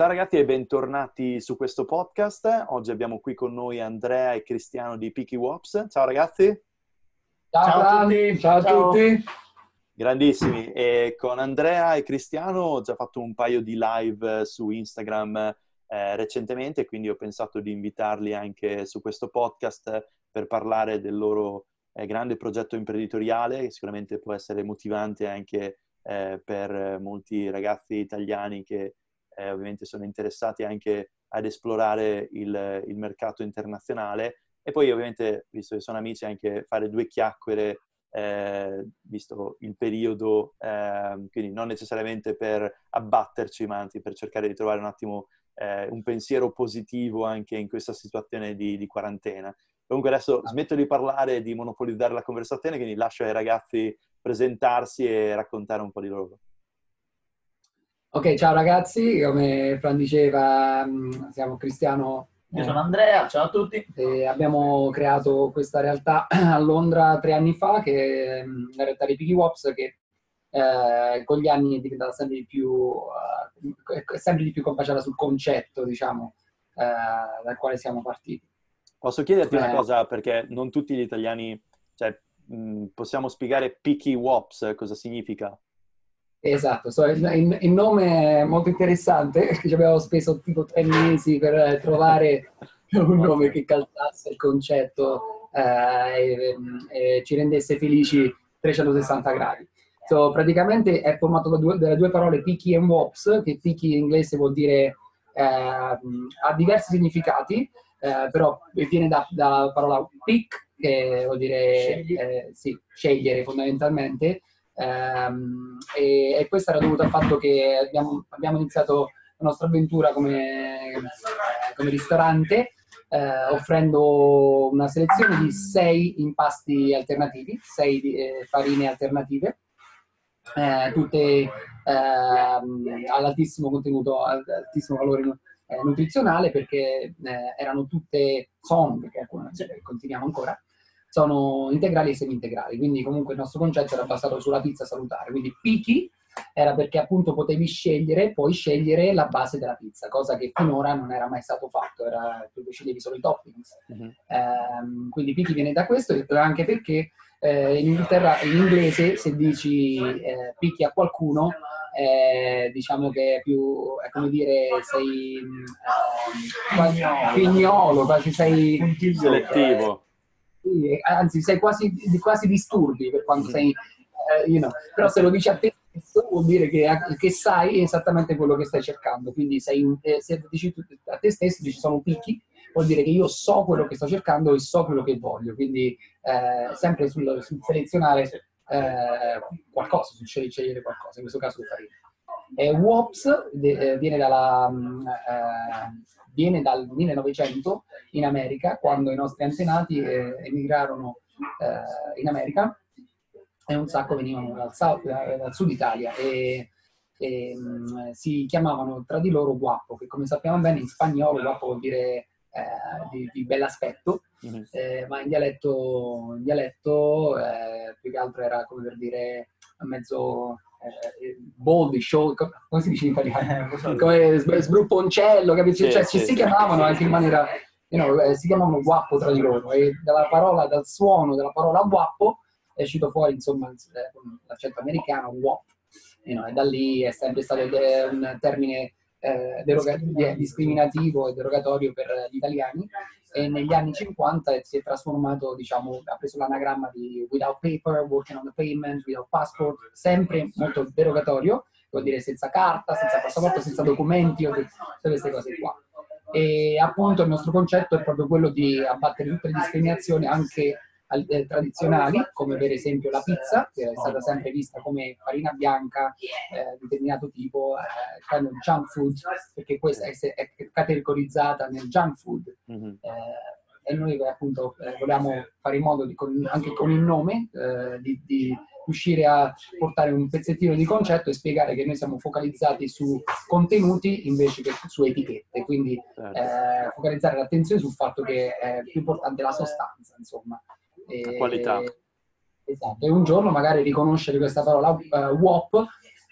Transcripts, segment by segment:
Ciao ragazzi e bentornati su questo podcast. Oggi abbiamo qui con noi Andrea e Cristiano di Piki Wops. Ciao ragazzi. Ciao, ciao a tutti. Ciao a tutti. Grandissimi. E con Andrea e Cristiano ho già fatto un paio di live su Instagram eh, recentemente, quindi ho pensato di invitarli anche su questo podcast per parlare del loro eh, grande progetto imprenditoriale, che sicuramente può essere motivante anche eh, per molti ragazzi italiani che eh, ovviamente sono interessati anche ad esplorare il, il, mercato internazionale e poi ovviamente, visto che sono amici, anche fare due chiacchiere, eh, visto il periodo, eh, quindi non necessariamente per abbatterci, ma anzi per cercare di trovare un attimo eh, un pensiero positivo anche in questa situazione di, di quarantena. Comunque adesso smetto di parlare, di monopolizzare la conversazione, quindi lascio ai ragazzi presentarsi e raccontare un po' di loro. Ok, ciao ragazzi, come Fran diceva, mm, siamo Cristiano. Io sono Andrea, ciao a tutti. abbiamo creato questa realtà a Londra tre anni fa, che è mm, la realtà di Piggy Wops, che eh, con gli anni è diventata sempre di più, uh, sempre di più compagiata sul concetto, diciamo, uh, dal quale siamo partiti. Posso chiederti eh. una cosa, perché non tutti gli italiani, cioè, mh, mm, possiamo spiegare Piggy Wops cosa significa? Esatto, so, il, il, nome è molto interessante, ci abbiamo speso tipo tre mesi per trovare un nome che calzasse il concetto eh, e, e, ci rendesse felici 360 gradi. So, praticamente è formato da due, dalle due parole picky e wops, che picky in inglese vuol dire eh, ha diversi significati, eh, però viene da, da parola pick, che vuol dire eh, sì, scegliere fondamentalmente, Ehm, e, e, questo era dovuto al fatto che abbiamo, abbiamo iniziato la nostra avventura come, come ristorante eh, offrendo una selezione di sei impasti alternativi, sei eh, farine alternative, eh, tutte ehm, all'altissimo contenuto, all'altissimo valore eh, nutrizionale perché eh, erano tutte song, che continuiamo ancora, sono integrali e semi-integrali, quindi comunque il nostro concetto era basato sulla pizza salutare, quindi picky era perché appunto potevi scegliere, puoi scegliere la base della pizza, cosa che finora non era mai stato fatto, era, tu sceglievi solo i toppings. Uh-huh. Eh, quindi picky viene da questo, anche perché eh, in Inghilterra, in inglese, se dici eh, picchi a qualcuno, eh, diciamo che è più, è come dire, sei eh, quasi pignolo, quasi sei... Selettivo sì, anzi sei quasi, quasi disturbi per quanto mm. sei, eh, you know. però se lo dici a te stesso vuol dire che, che, sai esattamente quello che stai cercando, quindi sei, eh, se dici a te stesso, dici sono picchi, vuol dire che io so quello che sto cercando e so quello che voglio, quindi eh, sempre sul, sul selezionare eh, qualcosa, sul scegliere qualcosa, in questo caso farina. E WOPS de, eh, viene dalla mm, eh, viene dal 1900 in America, quando i nostri antenati eh, emigrarono eh, in America e un sacco venivano dal, south, eh, dal sud Italia e, e um, si chiamavano tra di loro guapo, che come sappiamo bene in spagnolo guapo vuol dire eh, di, di bell'aspetto, mm-hmm. eh, ma in dialetto, in dialetto eh, più che altro era come per dire mezzo eh, boldi, show, come si dice in italiano? come sbrupponcello, capisci? Sì, cioè, sì, ci si chiamavano anche in maniera, you know, eh, si chiamavano guappo tra di loro e dalla parola, dal suono della parola guappo è uscito fuori, insomma, eh, l'accento americano, wop. You know, e da lì è sempre stato un termine eh, deroga- discriminativo e derogatorio per gli italiani e negli anni 50 si è trasformato, diciamo, ha preso l'anagramma di without paper, working on the payment, without passport, sempre molto derogatorio, vuol dire senza carta, senza passaporto, senza documenti, tutte queste cose qua. E appunto il nostro concetto è proprio quello di abbattere tutte le discriminazioni anche eh, tradizionali, come per esempio la pizza, che è stata sempre vista come farina bianca eh, determinato tipo, eh, kind of junk food, perché questa è, è categorizzata nel junk food. Mm-hmm. e noi appunto eh, vogliamo fare in modo, di, con, anche con il nome, di, di riuscire a portare un pezzettino di concetto e spiegare che noi siamo focalizzati su contenuti invece che su etichette, quindi certo. eh, focalizzare l'attenzione sul fatto che è più importante la sostanza, insomma. E, qualità. Esatto, e un giorno magari riconoscere questa parola uh, WOP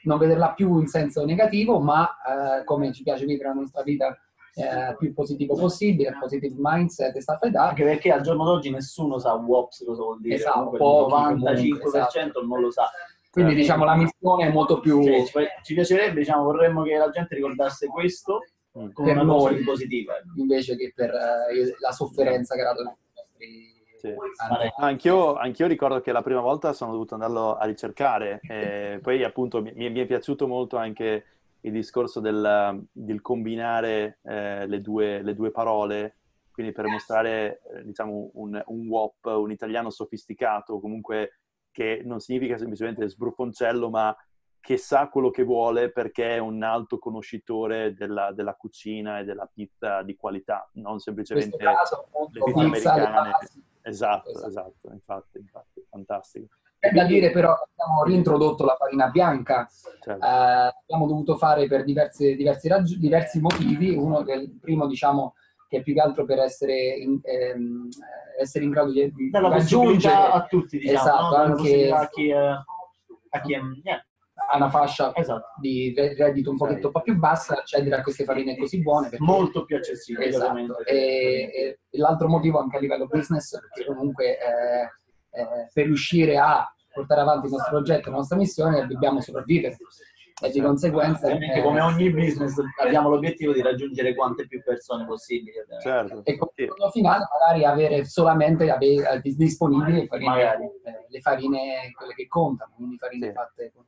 non vederla più in senso negativo, ma eh, come ci piace vivere la nostra vita eh, più positivo possibile, positive mindset e stuff like that. Anche perché al giorno d'oggi nessuno sa WOPS cosa vuol dire, Esatto, Comunque il pochi 95% comunque, esatto. non lo sa. Quindi Eh, diciamo la missione è molto più Cioè, ci, ci piacerebbe, diciamo, vorremmo che la gente ricordasse questo come Per una cosa noi. positiva. invece che per eh, la sofferenza creata dai nostri Sì. anni. Anch'io, anch'io ricordo che la prima volta sono dovuto andarlo a ricercare, e poi appunto mi, mi è piaciuto molto anche il discorso del, del combinare eh, le, due, le due parole, quindi per mostrare eh, diciamo un, un WOP, un italiano sofisticato, comunque che non significa semplicemente sbruffoncello, ma che sa quello che vuole perché è un alto conoscitore della, della cucina e della pizza di qualità, non semplicemente... caso appunto, le pizze americane. basi. Esatto, Esatto. esatto, infatti, infatti, fantastico. È da dire però che abbiamo reintrodotto la farina bianca, Certo. Eh, abbiamo dovuto fare per diversi, diversi, raggi- diversi motivi, uno che il primo diciamo che è più che altro per essere in, ehm, essere in grado di, di raggiungere a tutti, diciamo, Esatto, no? Anche- a chi, è- a chi è... niente, a una fascia esatto. di re- reddito un pochetto un po' più bassa accedere a queste farine così buone. perché- Molto più accessibile, Esatto. E, e l'altro motivo anche a livello business, perché comunque eh, eh, per riuscire a portare avanti il nostro progetto, la nostra missione, dobbiamo sopravvivere. E di conseguenza... Ovviamente eh, come ogni business abbiamo l'obiettivo di raggiungere quante più persone possibili. certo. e come Sì. prodotto finale magari avere solamente ave- eh, dis- disponibili le farine, eh, le farine quelle che contano, quindi farine Sì. fatte con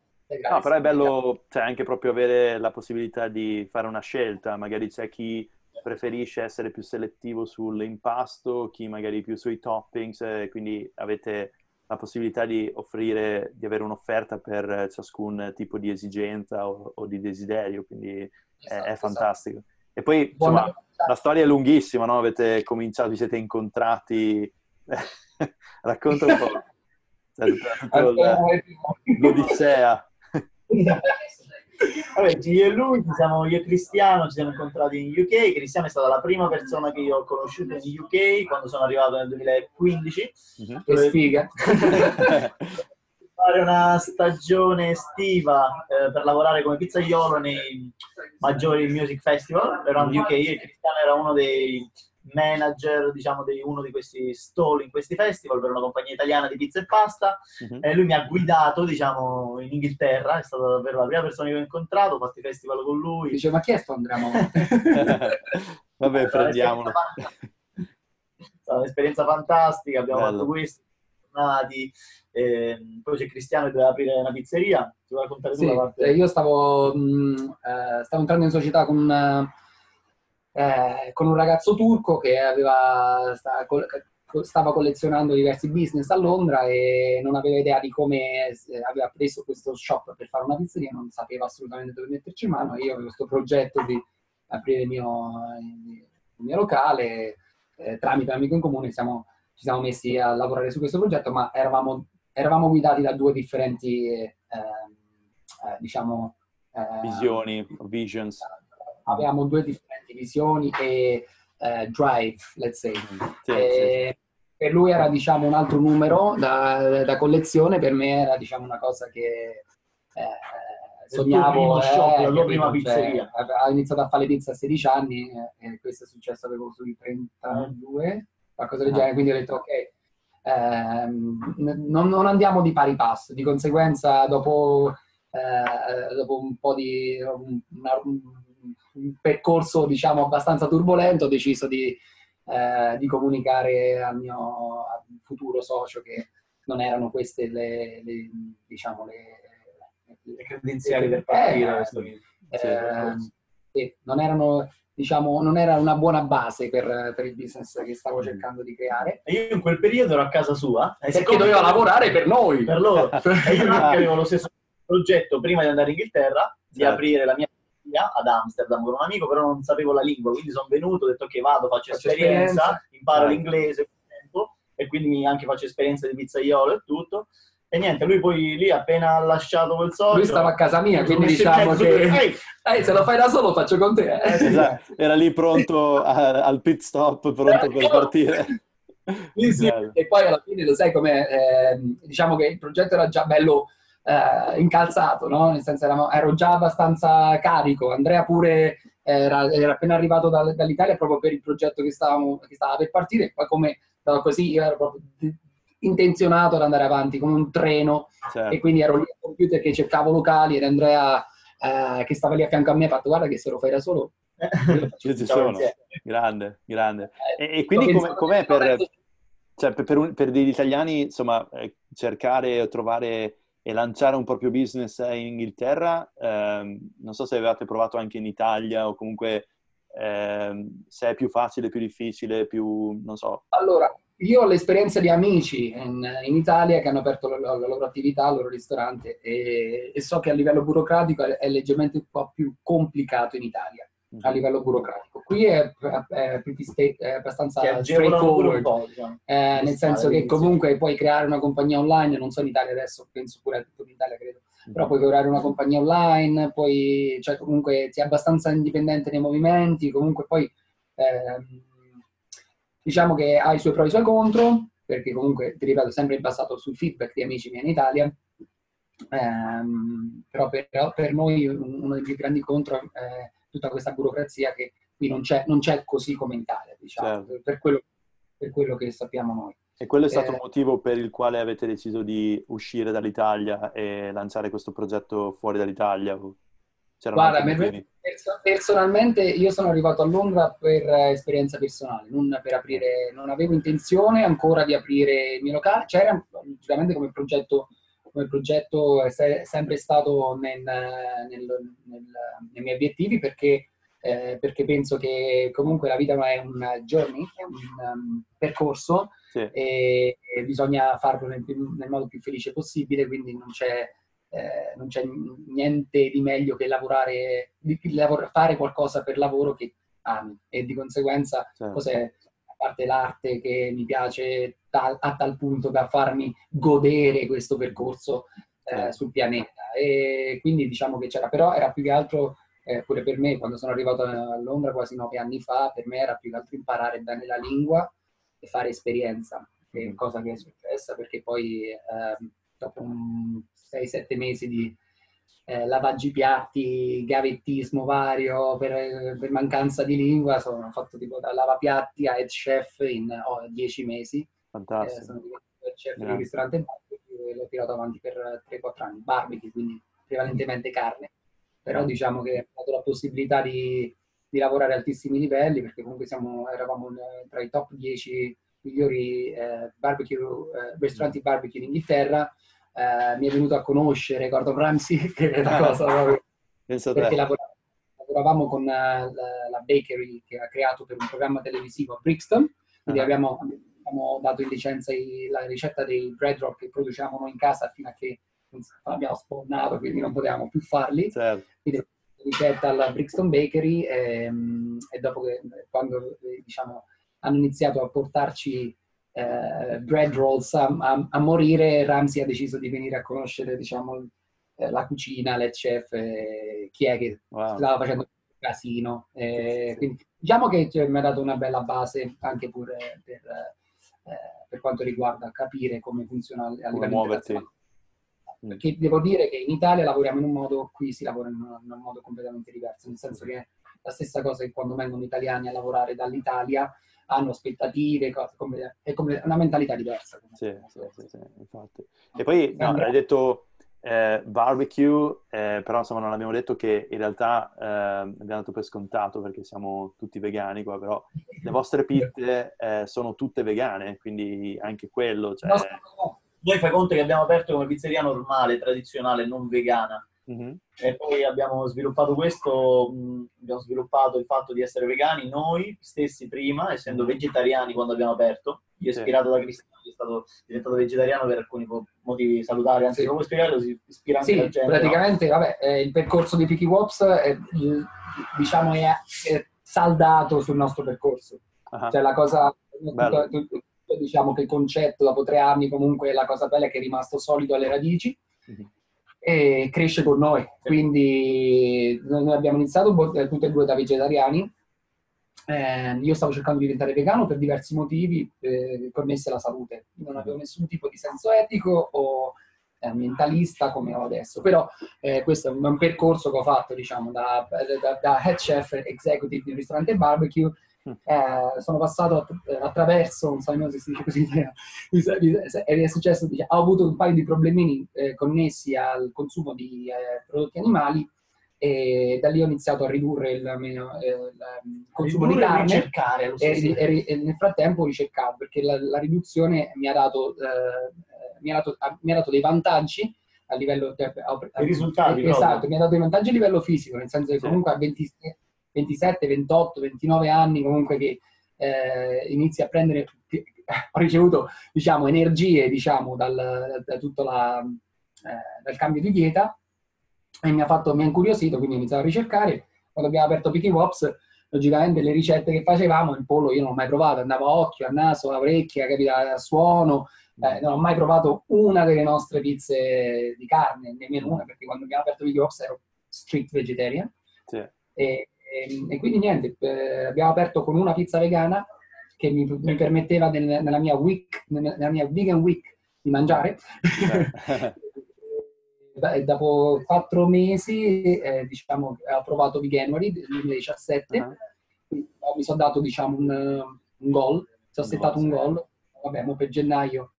No, però è bello cioè, anche proprio avere la possibilità di fare una scelta. Magari c'è chi preferisce essere più selettivo sull'impasto, chi magari più sui toppings, eh, quindi avete la possibilità di offrire, di avere un'offerta per ciascun tipo di esigenza o, o di desiderio, quindi è, Esatto, è esatto. fantastico. E poi, Buona- insomma, la storia è lunghissima, no? Avete cominciato, vi siete incontrati, racconta un po'. Cioè, l'Odissea. Vabbè, io e lui, ci siamo, io e Cristiano ci siamo incontrati in UK. Cristiano è stata la prima persona che io ho conosciuto in UK quando sono arrivato nel 2015. Mhm. Che sfiga. Fare una stagione estiva eh, per lavorare come pizzaiolo nei maggiori music festival around UK e Cristiano era uno dei manager, diciamo, di uno di questi stall in questi festival per una compagnia italiana di pizza e pasta Mhm. e lui mi ha guidato, diciamo, in Inghilterra, è stata davvero la prima persona che ho incontrato, ho fatto i festival con lui. Dice, ma chi è sto Andrea Monte? Vabbè, prendiamolo. È stata un'esperienza fantastica, abbiamo Bello. fatto questo, tornati, ehm, poi c'è Cristiano che doveva aprire una pizzeria, ti vuoi raccontare tu Sì, la parte? eh, io stavo, mh, eh, stavo entrando in società con, eh, con un ragazzo turco che aveva, stava collezionando diversi business a Londra e non aveva idea di come eh, aveva preso questo shop per fare una pizzeria, non sapeva assolutamente dove metterci mano. Io avevo questo progetto di aprire il mio, il mio locale eh, tramite un amico in comune siamo, ci siamo messi a lavorare su questo progetto, ma eravamo, eravamo guidati da due differenti, eh, eh, diciamo, eh, Visioni, visions. Avevamo due differenti visioni e eh, drive, let's say. Sì, sì, E Per lui era diciamo un altro numero da, da collezione, per me era diciamo una cosa che eh, sognavo. primo shop, eh, la capito? prima Cioè, pizzeria. ho iniziato a fare le pizze a 16 anni eh, e questo è successo avevo sui 32, qualcosa del Ah. genere, quindi ho detto ok, ehm, non, non andiamo di pari passo, di conseguenza dopo, eh, dopo un po' di un, una- un- percorso diciamo abbastanza turbolento ho deciso di, eh, di comunicare al mio futuro socio che non erano queste le, le- diciamo le, Le credenziali per partire. Eh. Sì, eh, sì, non erano diciamo non era una buona base per, per il business che stavo cercando di creare E io in quel periodo ero a casa sua. e perché doveva lavorare per noi per loro. E io anche avevo lo stesso progetto prima di andare in Inghilterra di Certo. aprire la mia pizzeria ad Amsterdam con un amico, però non sapevo la lingua, quindi sono venuto, ho detto che vado, faccio, Faccio esperienza, esperienza. imparo Certo. l'inglese e quindi anche faccio esperienza di pizzaiolo e tutto. E niente, lui poi lì appena ha lasciato quel socio... lui stava a casa mia mi quindi diciamo che Ehi, eh, se lo fai da solo faccio con te eh. Esatto, era lì pronto a- al pit stop, pronto per partire. Sì, sì, e poi alla fine lo sai come diciamo che il progetto era già bello eh, incalzato, no? Nel senso ero, ero già abbastanza carico. Andrea pure era, era appena arrivato da, dall'Italia proprio per il progetto che, stavamo, che stava per partire. E poi come così io ero proprio intenzionato ad andare avanti come un treno certo. e quindi ero lì al computer che cercavo locali ed Andrea eh, che stava lì a fianco a me ha fatto guarda che se lo fai da solo ci sono, grande, grande. Eh, e, e quindi com'è, com'è per, cioè, per, per, per, degli italiani, insomma, eh, cercare o trovare e lanciare un proprio business in Inghilterra? Eh, non so se avevate provato anche in Italia o comunque eh, se è più facile, più difficile, più, non so. Allora, io ho l'esperienza di amici in, in, Italia che hanno aperto la, la, loro attività, il loro ristorante e, e, so che a livello burocratico è, è, leggermente un po' più complicato in Italia a mhm. livello burocratico. Qui è, è, è abbastanza straightforward, diciamo. eh, nel senso che comunque puoi creare una compagnia online, non so in Italia adesso, penso pure in Italia credo, mhm. però puoi creare una compagnia online, poi, cioè comunque sei abbastanza indipendente nei movimenti, comunque poi eh, diciamo che ha i suoi pro e i suoi contro, perché comunque, ti ripeto, sempre basato sul feedback di amici miei in Italia, ehm, però per, per, noi uno dei più grandi contro è tutta questa burocrazia che qui non c'è, non c'è così come in Italia, diciamo, certo. per, quello, per, quello, che sappiamo noi. E quello è stato eh, il motivo per il quale avete deciso di uscire dall'Italia e lanciare questo progetto fuori dall'Italia? Guarda, personalmente io sono arrivato a Londra per esperienza personale, non per aprire, non avevo intenzione ancora di aprire il mio locale, c'era sicuramente come progetto, come progetto è sempre stato nel, nel, nel, nei miei obiettivi perché, eh, perché, penso che comunque la vita è un journey, è un um, percorso sì. e, e, bisogna farlo nel, modo più felice possibile, quindi non c'è eh, non c'è niente di meglio che lavorare, di, lavorare, fare qualcosa per lavoro che ami e di conseguenza certo. cos'è a parte l'arte che mi piace tal, a tal punto da farmi godere questo percorso eh, certo. sul pianeta e quindi diciamo che c'era però era più che altro eh, pure per me quando sono arrivato a Londra quasi nove anni fa per me era più che altro imparare bene la lingua e fare esperienza che è mm. cosa che è successa perché poi ehm, dopo 6-7 mesi di eh, lavaggi piatti, gavettismo vario per, per, mancanza di lingua, sono fatto tipo da lavapiatti a head chef in 10 oh, mesi. Fantastico. Eh, sono diventato head chef yeah. di ristorante barbecue e l'ho tirato avanti per 3-4 anni. Barbecue, quindi prevalentemente carne. Però diciamo che ho dato la possibilità di, di lavorare a altissimi livelli perché comunque siamo, eravamo tra i top 10 migliori eh, barbecue, eh, ristoranti barbecue in Inghilterra eh, mi è venuto a conoscere Gordon Ramsay, che è una cosa proprio... perché lavoravamo, lavoravamo con uh, la, la, bakery che ha creato per un programma televisivo a Brixton, quindi uh-huh. abbiamo, abbiamo, dato in licenza i, la ricetta dei bread roll che produciamo noi in casa fino a che abbiamo spawnato, quindi non potevamo più farli. Certo. Quindi ricetta alla Brixton Bakery e, ehm, e dopo che quando diciamo, hanno iniziato a portarci eh, bread rolls a, a, a, morire, Ramsey ha deciso di venire a conoscere diciamo, eh, la cucina, le chef, eh, chi è che wow. stava facendo il casino. Eh, quindi, diciamo che cioè, mi ha dato una bella base anche pure per, eh, per quanto riguarda capire come funziona a livello internazionale. Mm. Perché devo dire che in Italia lavoriamo in un modo, qui si lavora in un, in un modo completamente diverso, nel senso che è la stessa cosa che quando vengono italiani a lavorare dall'Italia, hanno aspettative, cose come, è come una mentalità diversa. Sì, sì, sì, sì, infatti. E poi no, hai detto eh, barbecue, eh, però insomma non abbiamo detto che in realtà eh, abbiamo dato per scontato perché siamo tutti vegani qua, però le vostre pizze eh, sono tutte vegane, quindi anche quello... Cioè... Noi fai conto che abbiamo aperto come pizzeria normale, tradizionale, non vegana. Mm-hmm. E poi abbiamo sviluppato questo, mh, abbiamo sviluppato il fatto di essere vegani noi stessi prima, essendo mm-hmm. vegetariani quando abbiamo aperto. Io sì. ispirato da Cristiano, che è stato diventato vegetariano per alcuni motivi salutari, anzi, sì. come spiegarlo, si ispira anche sì, la gente. praticamente, no? vabbè, eh, il percorso di Picky Wops è, diciamo, è, è, saldato sul nostro percorso. Uh-huh. Cioè la cosa, tutto, tutto, diciamo che il concetto dopo tre anni comunque la cosa bella è che è rimasto solido alle radici. Mm-hmm e cresce con noi. Quindi noi abbiamo iniziato tutti e due da vegetariani. Eh, io stavo cercando di diventare vegano per diversi motivi eh, connessi alla salute. Non avevo nessun tipo di senso etico o ambientalista come ho adesso. Però eh, questo è un, percorso che ho fatto, diciamo, da, da, da head chef executive di un ristorante barbecue. Eh, sono passato attraverso, non so se si dice così, è successo, ho avuto un paio di problemini eh, connessi al consumo di eh, prodotti animali e da lì ho iniziato a ridurre il, mio, eh, il consumo ridurre di carne ricercare, e, e, e, nel frattempo ricercavo perché la, la riduzione mi ha, dato, eh, mi, ha dato, mi ha dato dei vantaggi a livello cioè, I risultati esatto, proprio. mi ha dato dei vantaggi a livello fisico nel senso che comunque a 20, 27, 28, 29 anni comunque che eh, inizi a prendere ho ricevuto diciamo energie diciamo dal, da tutto la, eh, dal cambio di dieta e mi ha, fatto, mi ha incuriosito, quindi ho iniziato a ricercare. Quando abbiamo aperto Piki Wops, logicamente le ricette che facevamo, il pollo io non ho mai provato, andava a occhio, a naso, a orecchia, capito, a suono, eh, non ho mai provato una delle nostre pizze di carne, nemmeno una, perché quando abbiamo aperto Piki Wops ero strict vegetarian. Sì. E, e, e, quindi niente, eh, abbiamo aperto con una pizza vegana che mi, mi permetteva nel, nella, mia week, nella mia vegan week di mangiare. dopo quattro mesi, eh, diciamo, ho provato Veganuary nel 2017, uh-huh. mi sono dato, diciamo, un, un goal, mi sono settato un goal, vabbè, per gennaio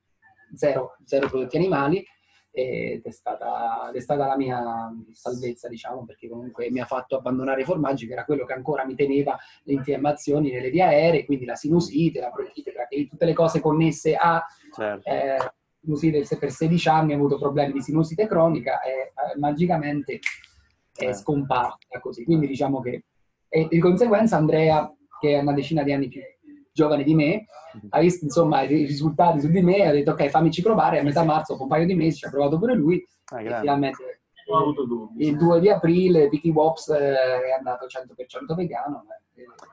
zero, zero prodotti animali, ed è stata, è stata, la mia salvezza, diciamo, perché comunque mi ha fatto abbandonare i formaggi, che era quello che ancora mi teneva le infiammazioni nelle vie aeree, quindi la sinusite, la bronchite, tutte le cose connesse a certo. eh, sinusite per 16 anni, ha avuto problemi di sinusite cronica e eh, magicamente è eh. scomparsa così. Quindi diciamo che e di conseguenza Andrea, che è una decina di anni più giovane di me, ha visto insomma i risultati su di me e ha detto ok fammici provare a metà marzo, dopo un paio di mesi, ci ha provato pure lui ah, e finalmente il 2 di aprile Vicky Wops eh, è andato 100% vegano.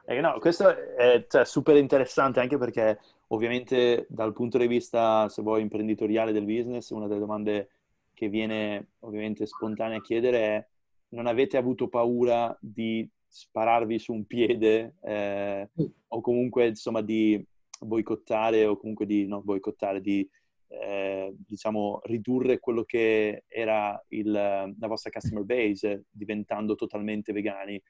Eh, no, questo è cioè, super interessante anche perché Ovviamente dal punto di vista, se vuoi, imprenditoriale del business, una delle domande che viene ovviamente spontanea a chiedere è non avete avuto paura di spararvi su un piede eh, o comunque insomma di boicottare o comunque di non boicottare, di eh, diciamo ridurre quello che era il, la vostra customer base diventando totalmente vegani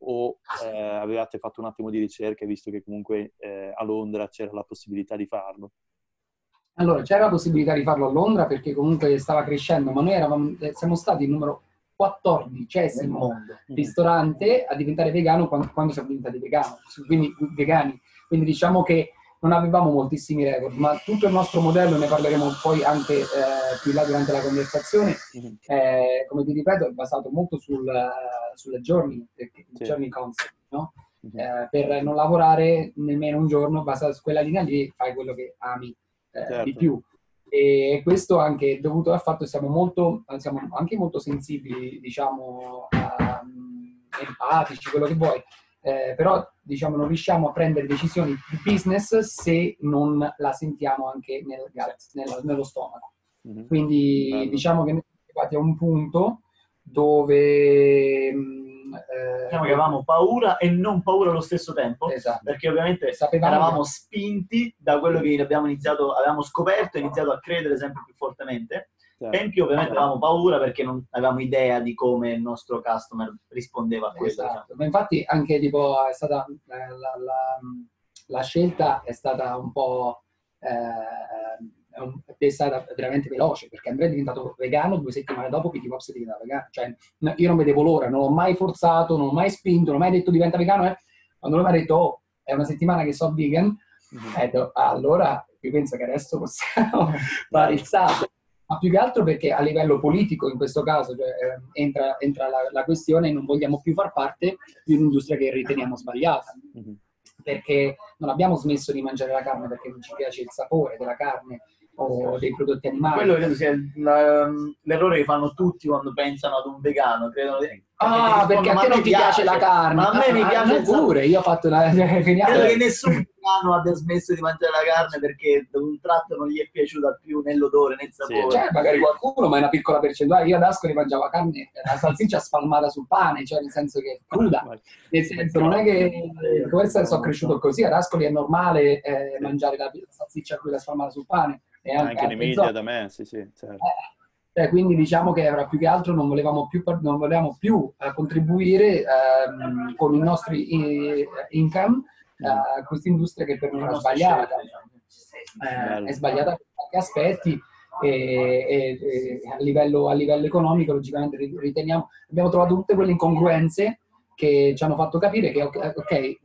o eh, avevate fatto un attimo di ricerca visto che comunque eh, a Londra c'era la possibilità di farlo? Allora, c'era la possibilità di farlo a Londra perché comunque stava crescendo, ma noi eravamo, eh, siamo stati il numero 14 ristorante a diventare vegano quando, quando siamo diventati vegano, quindi, vegani. Quindi diciamo che non avevamo moltissimi record, ma tutto il nostro modello, ne parleremo poi anche eh, più là durante la conversazione, mm-hmm. eh, come ti ripeto, è basato molto sul, sulle journey, sì. journey concept, no? mm-hmm. eh, per non lavorare nemmeno un giorno, basta su quella linea lì, fai quello che ami eh, certo. di più. E questo anche dovuto al fatto che siamo, molto, siamo anche molto sensibili, diciamo, um, empatici, quello che vuoi, eh, però diciamo non riusciamo a prendere decisioni di business se non la sentiamo anche nel nel, nello stomaco. Mm-hmm. Quindi Bello. diciamo che noi siamo arrivati a un punto dove mm, eh, diciamo che avevamo paura e non paura allo stesso tempo esatto. perché ovviamente Sapevamo eravamo che... spinti da quello che abbiamo iniziato avevamo scoperto e iniziato a credere sempre più fortemente Certo. E in più ovviamente avevamo paura perché non avevamo idea di come il nostro customer rispondeva a questo. Esatto. Ma infatti anche tipo è stata la, la, la, la scelta è stata un po' eh, è stata veramente veloce perché Andrea è diventato vegano due settimane dopo Pity Pops è diventato vegano. Cioè, io non vedevo l'ora, non l'ho mai forzato, non l'ho mai spinto, non ho mai detto diventa vegano. Eh. Quando lui mi ha detto oh, è una settimana che so vegan, mm-hmm. ah, allora io penso che adesso possiamo fare il salto ma più che altro perché a livello politico in questo caso cioè, eh, entra, entra la, la, questione e non vogliamo più far parte di un'industria che riteniamo sbagliata. Mm-hmm. Perché non abbiamo smesso di mangiare la carne perché non ci piace il sapore della carne, o dei prodotti animali. Quello credo sia l'errore che fanno tutti quando pensano ad un vegano. Credo, ah, perché a te non ti piace, piace, la carne. Ma a me ah, mi piace ah, pure, io ho fatto la credo che nessun vegano abbia smesso di mangiare la carne perché da un tratto non gli è piaciuta più né l'odore né il sapore. Sì. Cioè, magari qualcuno, ma è una piccola percentuale. Io ad Ascoli mangiavo carne, la salsiccia spalmata sul pane, cioè nel senso che è cruda. Nel senso, non è che questo sono cresciuto così, ad Ascoli è normale eh, mangiare la salsiccia cruda spalmata sul pane e anche, anche in Emilia da me, sì, sì, certo. eh, Cioè, quindi diciamo che era più che altro non volevamo più, non volevamo più uh, contribuire uh, con i nostri uh, income a questa industria che per noi era sbagliata. Eh, è sbagliata per tanti aspetti e, e, e a, livello, a, livello, economico logicamente riteniamo abbiamo trovato tutte quelle incongruenze che ci hanno fatto capire che ok,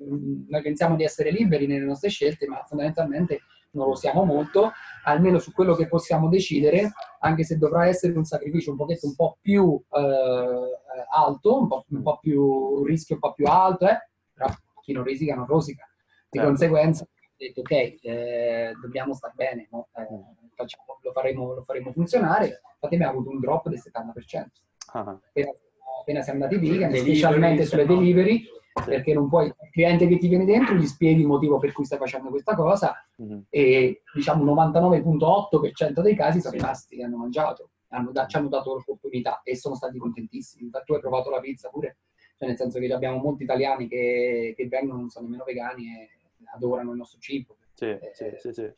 noi pensiamo di essere liberi nelle nostre scelte ma fondamentalmente non lo siamo molto, almeno su quello che possiamo decidere, anche se dovrà essere un sacrificio un pochetto un po' più eh, alto, un po', un po', più rischio un po' più alto, eh? però chi non risica non rosica. Di certo. conseguenza ho detto ok, eh, dobbiamo star bene, no? Eh, facciamo, lo, faremo, lo, faremo, funzionare, infatti abbiamo avuto un drop del 70%. Uh-huh. Appena, appena siamo andati vegan, specialmente sulle delivery, perché non puoi, il cliente che ti viene dentro gli spieghi il motivo per cui stai facendo questa cosa mm-hmm. e diciamo 99.8% dei casi sono rimasti, hanno mangiato, hanno, ci hanno dato l'opportunità e sono stati contentissimi. Infatti tu hai provato la pizza pure, cioè nel senso che abbiamo molti italiani che, che vengono, non sono nemmeno vegani e adorano il nostro cibo. Sì, eh, sì, sì, sì.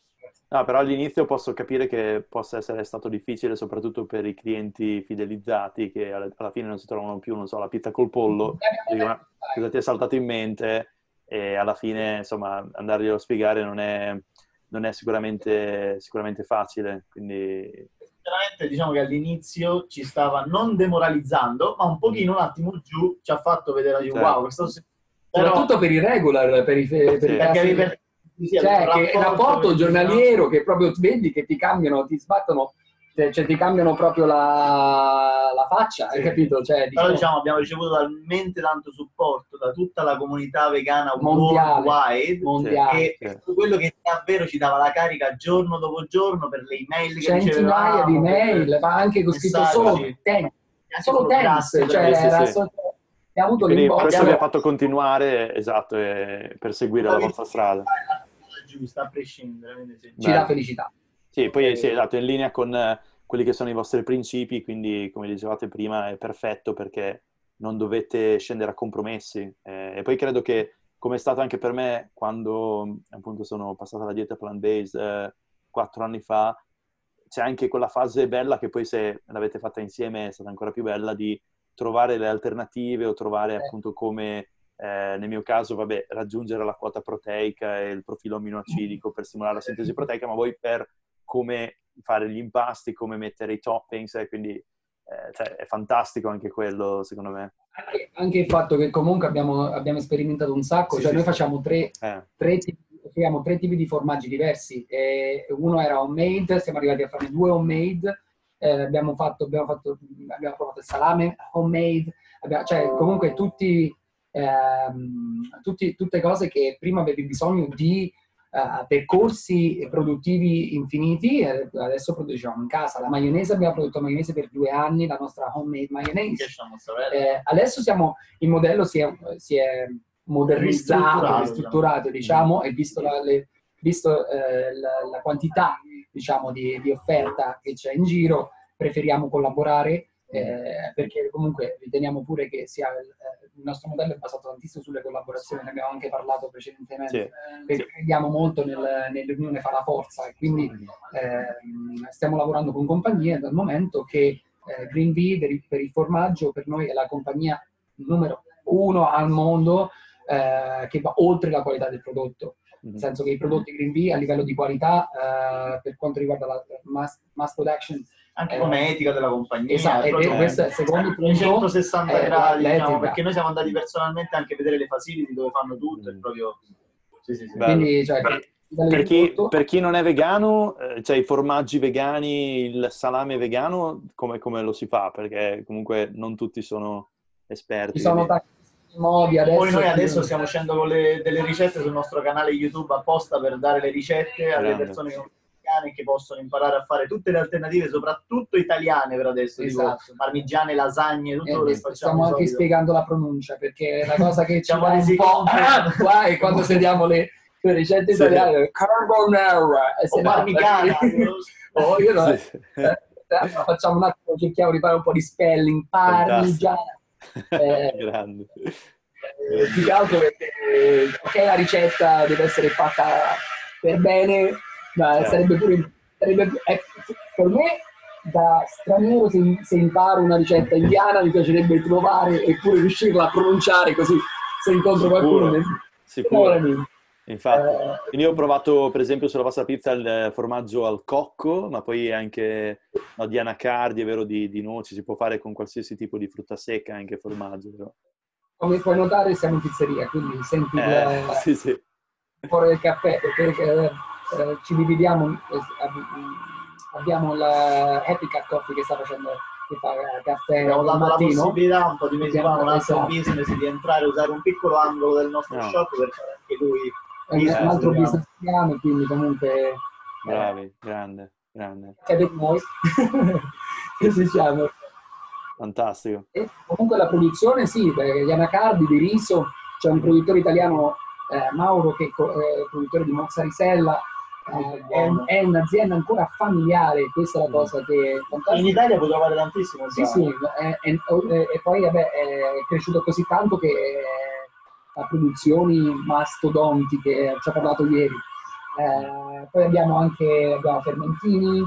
No, però all'inizio posso capire che possa essere stato difficile, soprattutto per i clienti fidelizzati che alla fine non si trovano più, non so, la pizza col pollo, dicono, cosa ti è saltato in mente e alla fine, insomma, andarglielo a spiegare non è, non è sicuramente, sicuramente facile. Quindi... Sinceramente, diciamo che all'inizio ci stava non demoralizzando, ma un pochino un attimo giù ci ha fatto vedere, certo. wow, questo... Però... Soprattutto per i regular, per i, per sì. i casi cioè, che il rapporto giornaliero che proprio vedi che ti cambiano, ti sbattono, cioè, cioè ti cambiano proprio la, la faccia, sì. hai capito? Cioè, diciamo... Però diciamo abbiamo ricevuto talmente tanto supporto da tutta la comunità vegana mondiale, worldwide mondiale. che sì. quello che davvero ci dava la carica giorno dopo giorno per le email che Centinaia di email, ma anche con scritto solo ten, solo tens, cioè sì, era solo ha avuto Quindi questo vi ha fatto continuare, esatto, per seguire la vostra strada giusta, a prescindere. Sì. Ci dà felicità. Sì, poi eh, sì, esatto, in linea con eh, quelli che sono i vostri principi, quindi come dicevate prima è perfetto perché non dovete scendere a compromessi. Eh, e poi credo che, come è stato anche per me quando appunto sono passata alla dieta plant-based eh, quattro anni fa, c'è anche quella fase bella che poi se l'avete fatta insieme è stata ancora più bella di trovare le alternative o trovare eh. appunto come eh, nel mio caso, vabbè, raggiungere la quota proteica e il profilo aminoacidico per stimolare la sintesi proteica, ma voi per come fare gli impasti, come mettere i toppings, e quindi eh, cioè, è fantastico anche quello, secondo me. Anche, anche il fatto che comunque abbiamo, abbiamo sperimentato un sacco, sì, cioè sì, noi facciamo tre, eh. tre, abbiamo tre tipi di formaggi diversi. E uno era homemade, siamo arrivati a fare due homemade, eh, abbiamo, fatto, abbiamo, fatto, abbiamo provato il salame homemade, abbiamo, cioè comunque tutti ehm, tutti, tutte cose che prima avevi bisogno di uh, percorsi produttivi infiniti, eh, adesso produciamo in casa. La maionese, abbiamo prodotto maionese per due anni, la nostra homemade mayonnaise. Eh, adesso siamo, il modello si è, si è modernizzato, ristrutturato, diciamo, e visto la, le, visto eh, la, la, quantità diciamo, di, di, offerta che c'è in giro, preferiamo collaborare eh, perché comunque riteniamo pure che sia il, eh, il, nostro modello è basato tantissimo sulle collaborazioni, ne abbiamo anche parlato precedentemente, sì. perché crediamo molto nel, nell'unione fa la forza e quindi eh, stiamo lavorando con compagnie dal momento che eh, Green Bee per il, per il formaggio per noi è la compagnia numero uno al mondo eh, che va oltre la qualità del prodotto nel mm-hmm. senso che i prodotti Green Bee a livello di qualità eh, per quanto riguarda la mass, mass production anche come etica della compagnia. Esatto, e questo è il secondo punto. 160 gradi, diciamo, perché noi siamo andati personalmente anche a vedere le facility dove fanno tutto, mm. proprio... Sì, sì, sì. Quindi, cioè, per chi, per chi, non è vegano, eh, cioè i formaggi vegani, il salame vegano, come, come, lo si fa? Perché comunque non tutti sono esperti. Ci sono tanti modi adesso. Poi noi adesso stiamo uscendo con le, delle ricette sul nostro canale YouTube apposta per dare le ricette alle Grande. persone che non italiane che possono imparare a fare tutte le alternative, soprattutto italiane per adesso, esatto. tipo parmigiane, lasagne, tutto eh, quello che facciamo. Stiamo anche solito. spiegando la pronuncia perché la cosa che ci vuole un po' qua è quando sediamo le, le ricette italiane, sì. carbonara, e se o parmigiana. oh, io no, sì. eh, facciamo un attimo, cerchiamo di fare un po' di spelling, parmigiana. Eh, Grande. Eh, più che altro perché ok la ricetta deve essere fatta per bene ma certo. sarebbe pure... Sarebbe, eh, per me da straniero se, se imparo una ricetta indiana mi piacerebbe trovare e pure riuscirla a pronunciare così se incontro qualcuno. Nel... Sicuro. Infatti, eh, io ho provato per esempio sulla vostra pizza il formaggio al cocco, ma poi anche no, di anacardi, è vero, di, di, noci, si può fare con qualsiasi tipo di frutta secca anche formaggio. Però. Come puoi notare siamo in pizzeria, quindi senti eh, il, sì, sì. fuori del caffè, perché eh, eh ci dividiamo, eh, abbiamo la Happy Cat Coffee che sta facendo che fa caffè abbiamo dato la possibilità un po' di mesi fa un altro esatto. business di entrare a usare un piccolo angolo del nostro no. shop per fare anche lui è un, altro business piano, quindi comunque... Bravi, grande, grande. Siete noi. che diciamo. Fantastico. E comunque la produzione, sì, gli anacardi di riso, c'è un produttore italiano, eh, Mauro, che è eh, produttore di mozzarella, eh, è, è, un'azienda ancora familiare, questa è la cosa che è. In Italia puoi trovare tantissimo. Sì, sì, e, poi vabbè, è cresciuto così tanto che a produzioni mastodontiche, ci ha parlato ieri. Eh, poi abbiamo anche abbiamo Fermentini,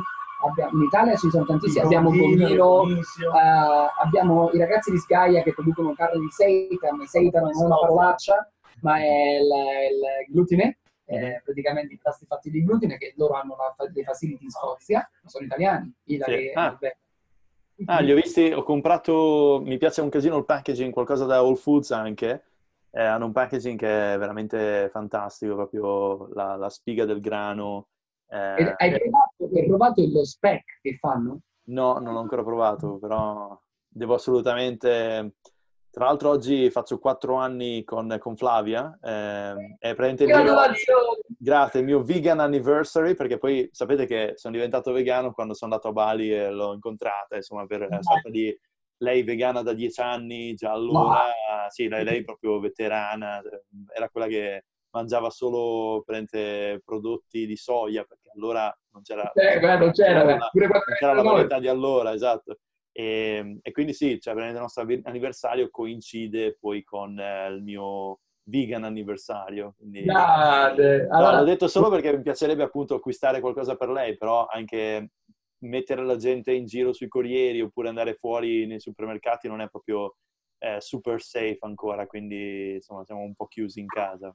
abbiamo, in Italia ci sono tantissimi, abbiamo Gommino, eh, abbiamo i ragazzi di Sgaia che producono carne di seitan, seitan non è una parolaccia, ma è il, il glutine, eh, praticamente i pasti fatti di glutine che loro hanno la, dei facility in Scozia, sono italiani. Sì. Ah. ah, li ho visti, ho comprato, mi piace un casino il packaging, qualcosa da Whole Foods anche, eh, hanno un packaging che è veramente fantastico, proprio la, la spiga del grano. Eh, hai, provato, hai provato lo spec che fanno? No, non l'ho ancora provato, però devo assolutamente... Tra l'altro oggi faccio quattro anni con, con Flavia, eh, è praticamente il mio, grazie, il mio vegan anniversary, perché poi sapete che sono diventato vegano quando sono andato a Bali e l'ho incontrata, insomma, per una sorta di lei vegana da dieci anni, già allora, Ma... sì, lei, lei proprio veterana, era quella che mangiava solo prodotti di soia, perché allora non c'era, eh, beh, non c'era, non c'era, non c'era la varietà di allora, esatto. E, e quindi sì, cioè, il nostro anniversario coincide poi con eh, il mio vegan anniversario. Quindi, allora... no, l'ho detto solo perché mi piacerebbe appunto acquistare qualcosa per lei, però anche mettere la gente in giro sui corrieri oppure andare fuori nei supermercati non è proprio eh, super safe ancora, quindi insomma siamo un po' chiusi in casa.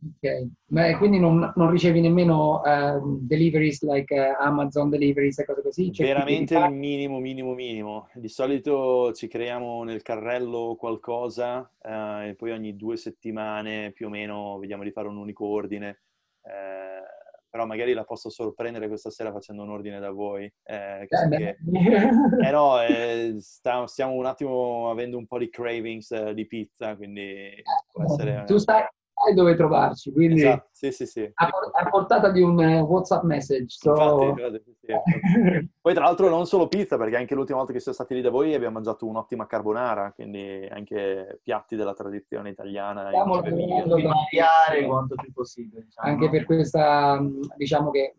Ok, Beh, quindi non, non, ricevi nemmeno uh, deliveries like uh, Amazon deliveries e cose così? Cioè, Veramente il minimo, minimo, minimo. Di solito ci creiamo nel carrello qualcosa uh, e poi ogni due settimane più o meno vediamo di fare un unico ordine. Eh, però magari la posso sorprendere questa sera facendo un ordine da voi. Eh, che, eh, no, eh, sta, stiamo un attimo avendo un po' di cravings di pizza, quindi può essere... Tu stai, sai dove trovarci, quindi esatto. sì, sì, sì. A, a, portata di un uh, WhatsApp message. So... Infatti, sì, Poi tra l'altro non solo pizza, perché anche l'ultima volta che siamo stati lì da voi abbiamo mangiato un'ottima carbonara, quindi anche piatti della tradizione italiana. Stiamo variare quanto più possibile. Diciamo. Anche per questa, diciamo che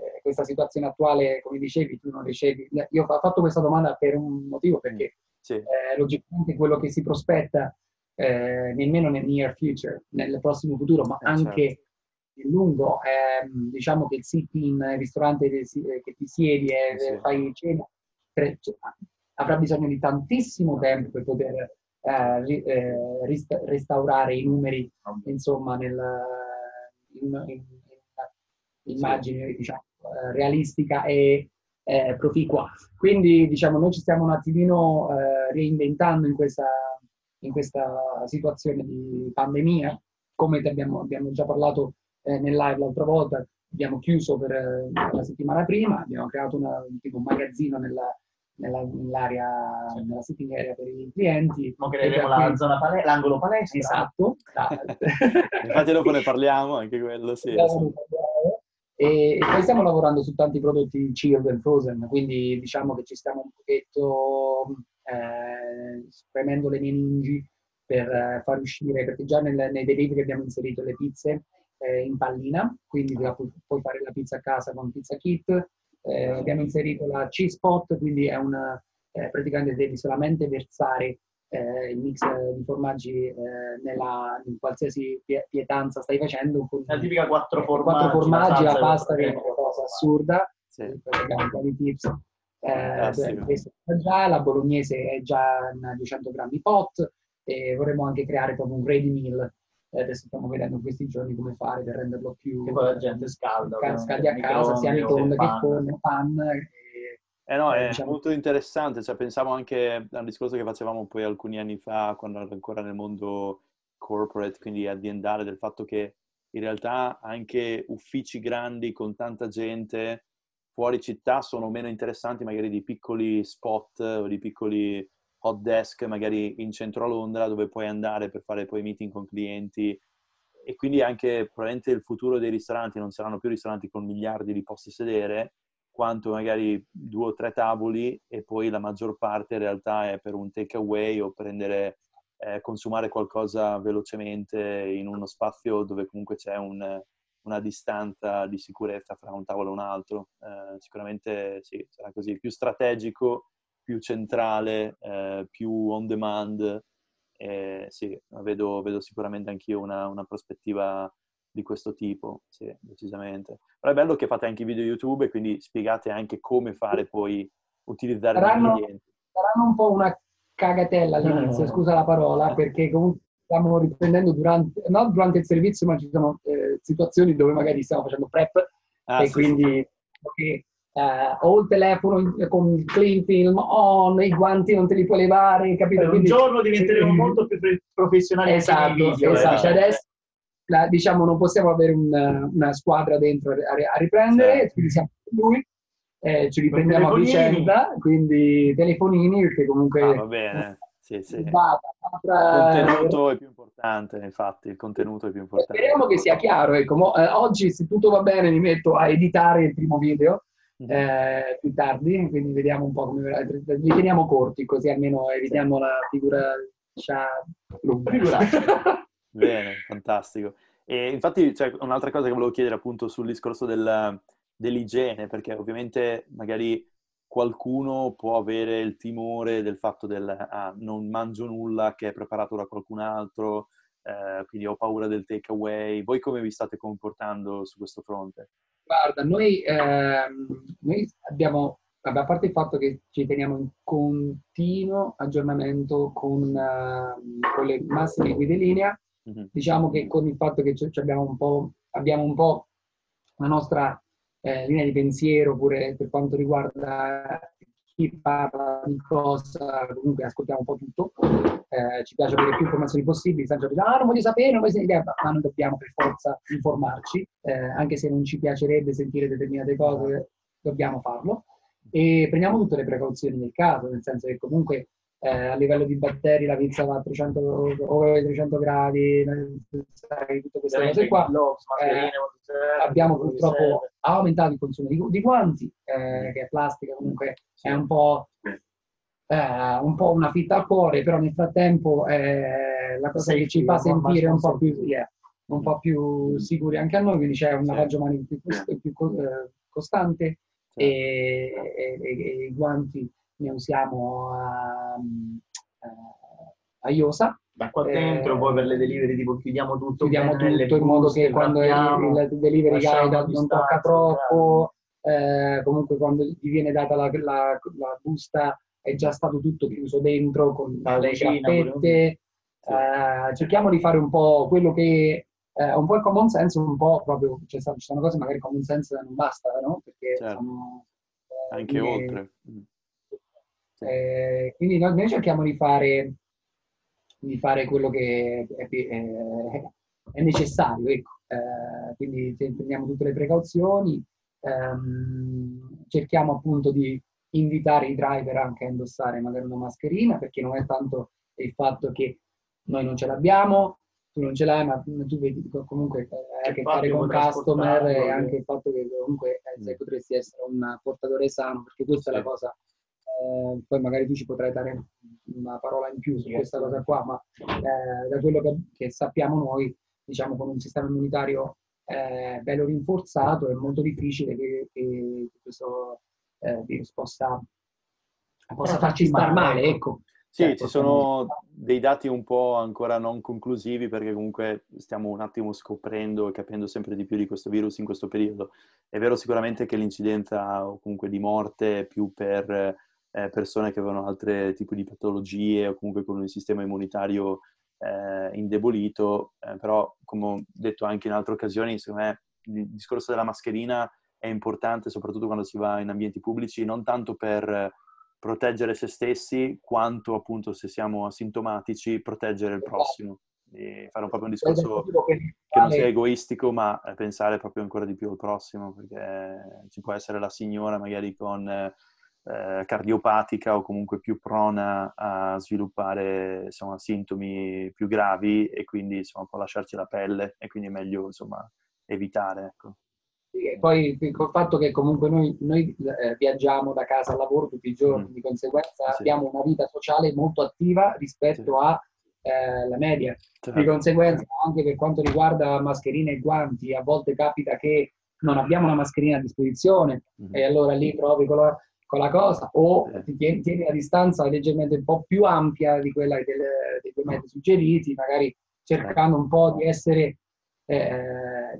eh, questa situazione attuale, come dicevi, tu non ricevi. Io ho fatto questa domanda per un motivo, perché sì. eh, logicamente quello che si prospetta eh, nemmeno nel near future, nel prossimo futuro, ma eh, anche certo. nel lungo. Eh, diciamo che il siti in ristorante che ti siedi e sì. fai cena cioè, avrà bisogno di tantissimo tempo per poter eh, eh, rist- restaurare i numeri, insomma, nel, in, in, in immagine sì. diciamo, eh, realistica e proficua. Quindi diciamo noi ci stiamo un attimino reinventando in questa in questa situazione di pandemia. Come abbiamo, abbiamo già parlato eh, nel live l'altra volta, abbiamo chiuso per eh, la settimana prima, abbiamo creato una, tipo un magazzino nella, nella, nell'area, nella sitting area per i clienti. Ma creeremo la zona pale- l'angolo palestra. Esatto. Infatti dopo ne parliamo, anche quello sì. sì. E, e, poi stiamo lavorando su tanti prodotti chilled and frozen, quindi diciamo che ci stiamo un pochetto eh, spremendo le meningi per eh, far uscire, perché già nel, nei delivery abbiamo inserito le pizze eh, in pallina, quindi la, puoi fare la pizza a casa con pizza kit. Eh, abbiamo inserito la cheese pot, quindi è una, eh, praticamente devi solamente versare eh, il mix di formaggi eh, nella, in qualsiasi pietanza stai facendo. Con, la tipica quattro formaggi. Quattro formaggi, la, pasta che è una cosa assurda. Sì. Poi abbiamo i tips Eh, già, la bolognese è già in 200 grammi pot e vorremmo anche creare proprio un ready meal adesso stiamo vedendo in questi giorni come fare per renderlo più... Che poi la gente scalda. Scaldi a casa, sia microonde che forno, pan. E, eh no, è diciamo... molto interessante. Cioè, pensavo anche al discorso che facevamo poi alcuni anni fa, quando ero ancora nel mondo corporate, quindi aziendale, del fatto che in realtà anche uffici grandi con tanta gente fuori città sono meno interessanti magari di piccoli spot o di piccoli hot desk magari in centro a Londra dove puoi andare per fare poi meeting con clienti. E quindi anche probabilmente il futuro dei ristoranti non saranno più ristoranti con miliardi di posti sedere quanto magari due o tre tavoli e poi la maggior parte in realtà è per un takeaway o prendere, eh, consumare qualcosa velocemente in uno spazio dove comunque c'è un, una distanza di sicurezza fra un tavolo e un altro. Eh, sicuramente sì, sarà così, più strategico più centrale, eh, più on demand. Eh, sì, vedo, vedo, sicuramente anch'io una, una, prospettiva di questo tipo, sì, decisamente. Però è bello che fate anche i video YouTube e quindi spiegate anche come fare poi utilizzare saranno, gli ingredienti. Saranno un po' una cagatella all'inizio, scusa la parola, perché comunque stiamo riprendendo durante, non durante il servizio, ma ci sono eh, situazioni dove magari stiamo facendo prep ah, e sì, quindi sì eh, o il telefono con il clean film on, i guanti non te li puoi levare, capito? Per un giorno diventeremo molto più professionali. Esatto, video, esatto. Eh. adesso la, diciamo non possiamo avere una, una squadra dentro a, a riprendere, certo. quindi siamo lui. Eh, ci riprendiamo a vicenda, quindi telefonini perché comunque... Ah, va bene, sì, sì. Data, il contenuto è più importante, infatti, il contenuto è più importante. Speriamo che sia chiaro, ecco, mo, eh, oggi se tutto va bene mi metto a editare il primo video, Mhm. eh, più tardi, quindi vediamo un po' come verrà. Li teniamo corti, così almeno evitiamo la figura lunga. Bene, fantastico. E infatti c'è un'altra cosa che volevo chiedere appunto sul discorso del, dell'igiene, perché ovviamente magari qualcuno può avere il timore del fatto del ah, non mangio nulla che è preparato da qualcun altro, eh, quindi ho paura del takeaway. Voi come vi state comportando su questo fronte? Guarda, noi, ehm, noi abbiamo, a parte il fatto che ci teniamo in continuo aggiornamento con, uh, con le massime guide linea, mm-hmm. diciamo che con il fatto che abbiamo un po', abbiamo un po' la nostra eh, linea di pensiero pure per quanto riguarda chi parla di cosa, comunque ascoltiamo un po' tutto, eh, ci piace avere più informazioni possibili, senza dire, ah non voglio sapere, non voglio sentire, ma noi dobbiamo per forza informarci, eh, anche se non ci piacerebbe sentire determinate cose, dobbiamo farlo. E prendiamo tutte le precauzioni nel caso, nel senso che comunque eh, a livello di batteri la pizza va a 300, over 300 gradi, tutte queste cose qua. Eh, abbiamo purtroppo aumentato il consumo di, di guanti, eh, che è plastica, comunque è un po', eh, un po' una fitta al cuore, però nel frattempo è la cosa che ci fa sentire un po' più, yeah, un po' più sicuri anche a noi, quindi c'è un lavaggio mani più, più eh, costante e, e, e, i guanti ne usiamo a, a Iosa. Da qua dentro, eh, poi per le delivery tipo chiudiamo tutto, chiudiamo tutto in modo che quando il, il delivery guide non tocca troppo, eh, comunque quando gli viene data la, la, la, busta è già stato tutto chiuso dentro con la le grappette. Eh, cerchiamo di fare un po' quello che eh, un po' il common sense, un po' proprio, cioè, ci sono cose magari common sense non basta, no? Perché certo. sono, eh, anche oltre. Mm. Eh, quindi noi, noi, cerchiamo di fare, di fare quello che è, è, è necessario, ecco. eh, quindi prendiamo tutte le precauzioni, ehm, cerchiamo appunto di invitare i driver anche a indossare magari una mascherina, perché non è tanto il fatto che noi non ce l'abbiamo, tu non ce l'hai, ma tu vedi comunque hai a che fare con customer e anche il fatto che comunque eh, potresti essere un portatore sano, perché questa sì. è la cosa eh, poi magari tu ci potrai dare una parola in più su questa cosa qua, ma eh, da quello che, che, sappiamo noi, diciamo con un sistema immunitario eh, bello rinforzato è molto difficile che, che questo eh, virus possa, possa farci star male, ecco. Sì, cioè, ci sono dei dati un po' ancora non conclusivi perché comunque stiamo un attimo scoprendo e capendo sempre di più di questo virus in questo periodo. È vero sicuramente che l'incidenza o comunque di morte è più per eh, persone che avevano altri tipi di patologie o comunque con un sistema immunitario eh, indebolito, eh, però come ho detto anche in altre occasioni, secondo me il discorso della mascherina è importante soprattutto quando si va in ambienti pubblici, non tanto per proteggere se stessi, quanto appunto se siamo asintomatici, proteggere il prossimo. E fare proprio un discorso che non sia egoistico, ma pensare proprio ancora di più al prossimo, perché ci può essere la signora magari con eh, cardiopatica o comunque più prona a sviluppare insomma, sintomi più gravi e quindi insomma, può lasciarci la pelle e quindi è meglio insomma, evitare. Ecco. E poi col fatto che comunque noi, noi eh, viaggiamo da casa al lavoro tutti i giorni, mm. di conseguenza sì. abbiamo una vita sociale molto attiva rispetto sì. alla eh, media. Certo. Di conseguenza, anche per quanto riguarda mascherine e guanti, a volte capita che non abbiamo una mascherina a disposizione mm. e allora lì provi con la, con la cosa o ti tieni, tieni, la distanza leggermente un po' più ampia di quella del, dei due metri suggeriti, magari cercando un po' di essere eh,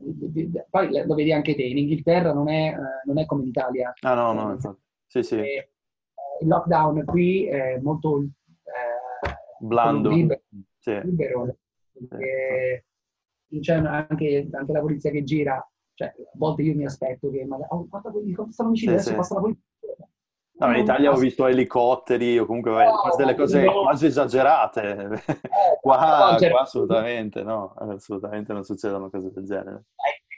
poi lo vedi anche te, in Inghilterra non è, eh, non è come in Italia. Ah no, no, infatti. Sì, sì. E, il lockdown qui è molto eh, blando, libero, sì. libero c'è anche, anche, la polizia che gira, cioè a volte io mi aspetto che magari, oh, guarda stanno vicini, sì, adesso sì. passa la polizia. No, in Italia ho visto elicotteri o comunque no, delle cose no. quasi esagerate. Eh, qua, qua, assolutamente no, assolutamente non succedono cose del genere.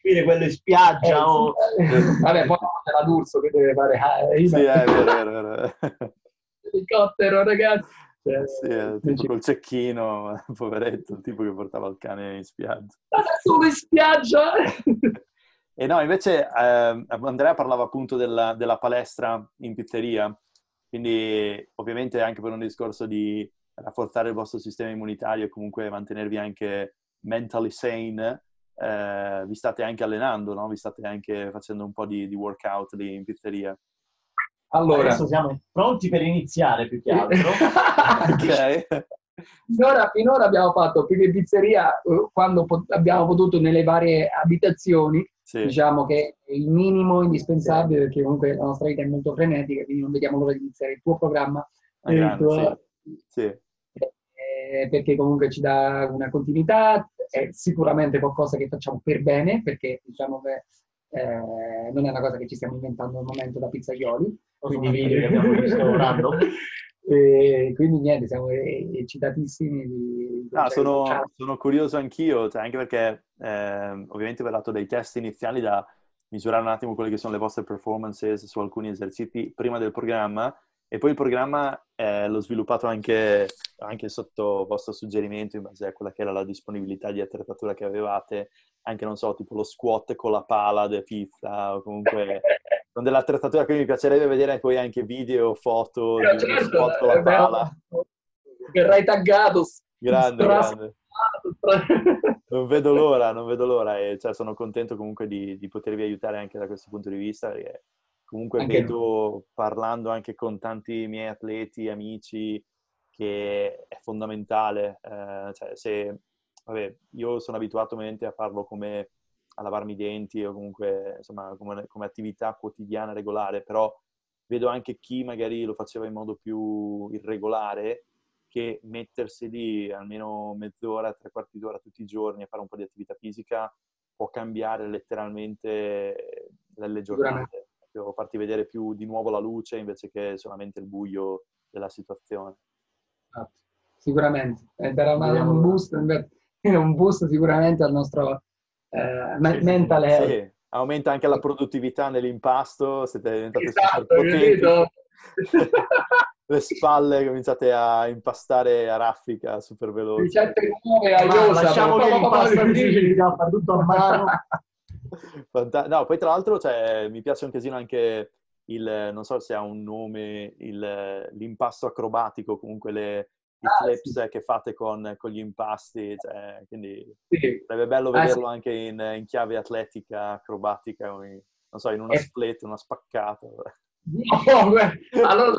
Eh, quello in spiaggia eh, o... Vabbè, poi c'è la d'Urso che deve fare... Eh, sì, è vero, è vero. Elicottero, ragazzi. Cioè, sì, eh, tipo col cecchino, poveretto, il tipo che portava il cane in spiaggia. Ma solo in spiaggia! E no, invece eh, Andrea parlava appunto della, della, palestra in pizzeria, quindi ovviamente anche per un discorso di rafforzare il vostro sistema immunitario e comunque mantenervi anche mentally sane, eh, vi state anche allenando, no? Vi state anche facendo un po' di, di workout lì in pizzeria. Allora, adesso siamo pronti per iniziare più che altro. ok. Finora, finora, abbiamo fatto più che pizzeria eh, quando abbiamo potuto nelle varie abitazioni sì. Diciamo che è il minimo indispensabile sì. perché comunque la nostra vita è molto frenetica, quindi non vediamo l'ora di iniziare il tuo programma. Ah, tuo... sì. Eh, perché comunque ci dà una continuità, è sicuramente qualcosa che facciamo per bene, perché diciamo che eh, non è una cosa che ci stiamo inventando al momento da pizzaioli. Quindi video che abbiamo visto. E quindi niente, siamo eccitatissimi di... No, sono, sono, curioso anch'io, cioè anche perché eh, ovviamente vi ho dato dei test iniziali da misurare un attimo quelle che sono le vostre performances su alcuni esercizi prima del programma e poi il programma eh, l'ho sviluppato anche, anche sotto vostro suggerimento in base a quella che era la disponibilità di attrezzatura che avevate, anche non so, tipo lo squat con la pala de pizza o comunque con dell'attrezzatura che mi piacerebbe vedere poi anche video, foto eh, di certo, spot con la eh, pala. Verrai taggato. Grande, grande. non vedo l'ora, non vedo l'ora e cioè, sono contento comunque di, di, potervi aiutare anche da questo punto di vista perché comunque anche vedo, no. parlando anche con tanti miei atleti, amici, che è fondamentale. Eh, cioè, se, vabbè, io sono abituato ovviamente a farlo come a lavarmi i denti o comunque insomma come, come, attività quotidiana regolare, però vedo anche chi magari lo faceva in modo più irregolare che mettersi lì almeno mezz'ora, tre quarti d'ora tutti i giorni a fare un po' di attività fisica può cambiare letteralmente le giornate, può farti vedere più di nuovo la luce invece che solamente il buio della situazione. Esatto. Sicuramente, eh, darà un boost, un boost sicuramente al nostro eh, mental health. Sì, aumenta anche la produttività nell'impasto, siete diventati esatto, super Le spalle cominciate a impastare a raffica super veloce. Ricette nuove, aiosa. Lasciamo che l'impasto così, fa tutto a mano. Fanta- no, poi tra l'altro cioè, mi piace un casino anche il, non so se ha un nome, il, l'impasto acrobatico, comunque le, i ah, flips sì. che fate con, con, gli impasti, cioè, quindi sì. sarebbe bello ah, vederlo sì. anche in, in, chiave atletica, acrobatica, in, non so, in una eh. split, una spaccata. No, allora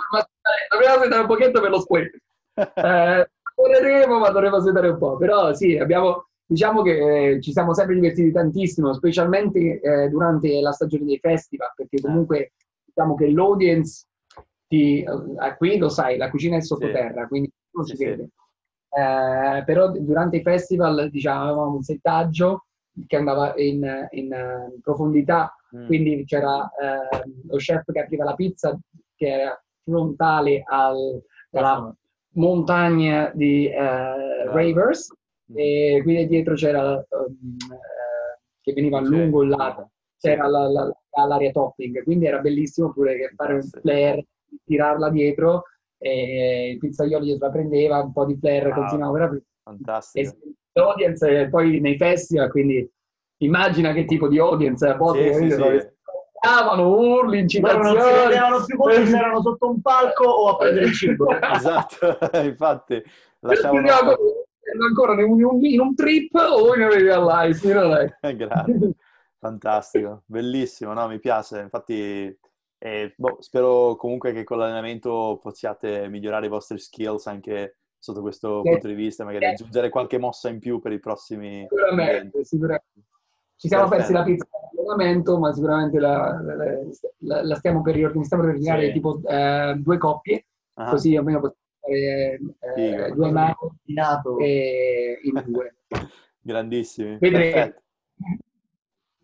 dobbiamo aspettare un pochetto per lo split. Eh, ma dovremo aspettare un po'. Però sì, abbiamo, diciamo che eh, ci siamo sempre divertiti tantissimo, specialmente eh, durante la stagione dei festival, perché comunque diciamo che l'audience ti, eh, qui lo sai, la cucina è sottoterra, sì. quindi non si sì, vede. Sì. Eh, però durante i festival diciamo, avevamo un settaggio che andava in, in, in profondità, mm. quindi c'era eh, lo chef che apriva la pizza che era frontale al, alla montagna di uh, Ravers. Mm. e qui dietro c'era um, che veniva a lungo il lato c'era la, la, l'area topping. Quindi era bellissimo pure che fare un flare tirarla dietro e il pizzaiolo dietro la prendeva un po' di flare wow. continuava per fantastico l'audience e poi nei festival quindi immagina che tipo di audience a volte sì, sì, sì gridavano, urli, incitazioni. non si rendevano più conto se erano sotto un palco o a prendere il cibo. esatto, infatti. Lasciavano... ancora in un, in un trip o in real life. Grazie, fantastico, bellissimo, no, mi piace. Infatti, eh, boh, spero comunque che con l'allenamento possiate migliorare i vostri skills anche sotto questo sì. punto di vista, magari aggiungere qualche mossa in più per i prossimi... Sicuramente, sicuramente. Ci siamo persi la pizza allenamento, ma sicuramente la, la, la stiamo per riordinare sì. tipo eh, due coppie, ah. così almeno possiamo fare eh, due mani e in due. Grandissimi. Vedrete.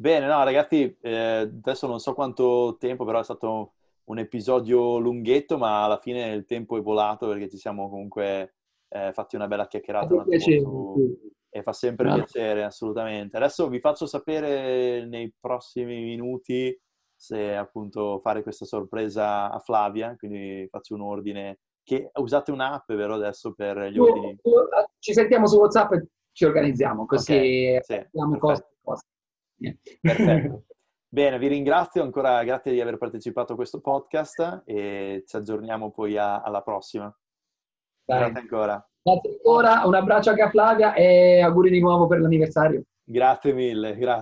Bene, no ragazzi, eh, adesso non so quanto tempo, però è stato un episodio lunghetto, ma alla fine il tempo è volato perché ci siamo comunque eh, fatti una bella chiacchierata. Un piacere, su, e fa sempre Grazie. piacere, assolutamente. Adesso vi faccio sapere nei prossimi minuti se appunto fare questa sorpresa a Flavia, quindi faccio un ordine. Che usate un'app, vero, adesso per gli ordini? Ci sentiamo su WhatsApp e ci organizziamo, così okay, sì, abbiamo costi. Perfetto. Bene, vi ringrazio ancora, grazie di aver partecipato a questo podcast e ci aggiorniamo poi a, alla prossima. Dai. Grazie ancora. Grazie ancora, un abbraccio anche a Flavia e auguri di nuovo per l'anniversario. Grazie mille, grazie.